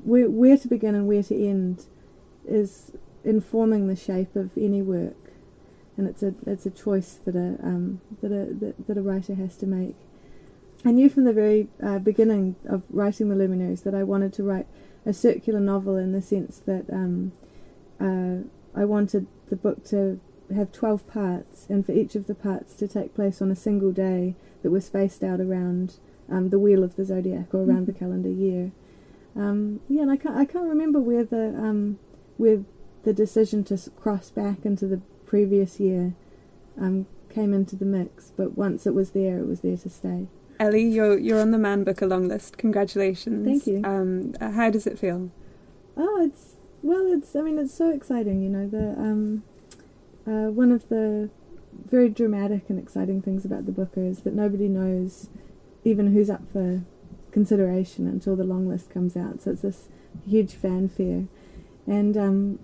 Speaker 2: where where to begin and where to end is informing the shape of any work, and it's a it's a choice that a um, that a that, that a writer has to make. I knew from the very uh, beginning of writing the luminaries that I wanted to write a circular novel in the sense that um, uh, I wanted the book to have 12 parts and for each of the parts to take place on a single day that was spaced out around um, the wheel of the zodiac or around the calendar year. Um, yeah, and I can't, I can't remember where the um, where the decision to cross back into the previous year um, came into the mix, but once it was there, it was there to stay.
Speaker 1: Ellie, you're you're on the Man Booker long list. Congratulations.
Speaker 2: Thank you.
Speaker 1: Um, uh, how does it feel?
Speaker 2: Oh, it's well, it's I mean, it's so exciting. You know, the um, uh, one of the very dramatic and exciting things about the book is that nobody knows even who's up for consideration until the long list comes out. So it's this huge fanfare, and um,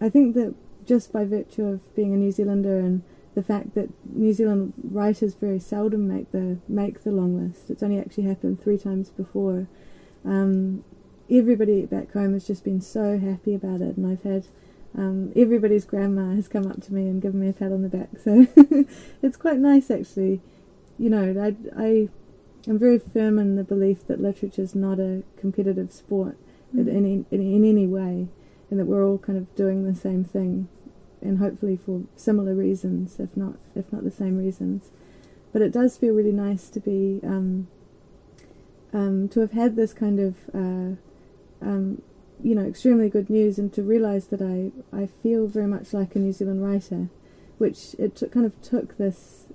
Speaker 2: I think that just by virtue of being a New Zealander and the fact that New Zealand writers very seldom make the make the long list. It's only actually happened three times before. Um, everybody back home has just been so happy about it, and I've had um, everybody's grandma has come up to me and given me a pat on the back. So it's quite nice, actually. You know, I I am very firm in the belief that literature is not a competitive sport in, in, in in any way, and that we're all kind of doing the same thing and hopefully for similar reasons, if not if not the same reasons. But it does feel really nice to be um, um, to have had this kind of uh, um, you know extremely good news, and to realise that I I feel very much like a New Zealand writer, which it took, kind of took this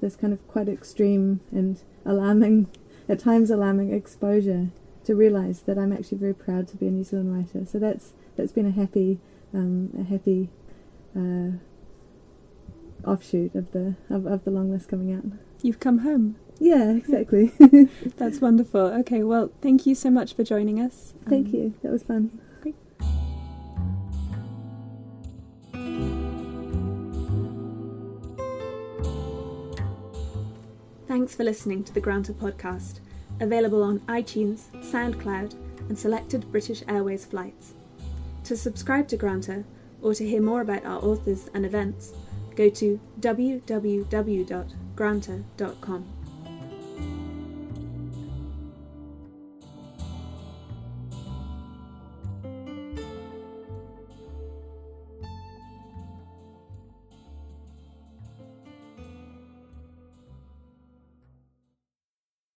Speaker 2: this kind of quite extreme and alarming at times alarming exposure to realise that I'm actually very proud to be a New Zealand writer. So that's that's been a happy um, a happy uh, offshoot of the of, of the long list coming out.
Speaker 4: you've come home.
Speaker 2: Yeah, exactly.
Speaker 4: That's wonderful. Okay, well, thank you so much for joining us.
Speaker 2: Thank
Speaker 4: Um,
Speaker 2: you. That was fun.
Speaker 1: Thanks for listening to the Granta podcast, available on iTunes, SoundCloud, and selected British Airways flights. To subscribe to Granta or to hear more about our authors and events, go to www.granta.com.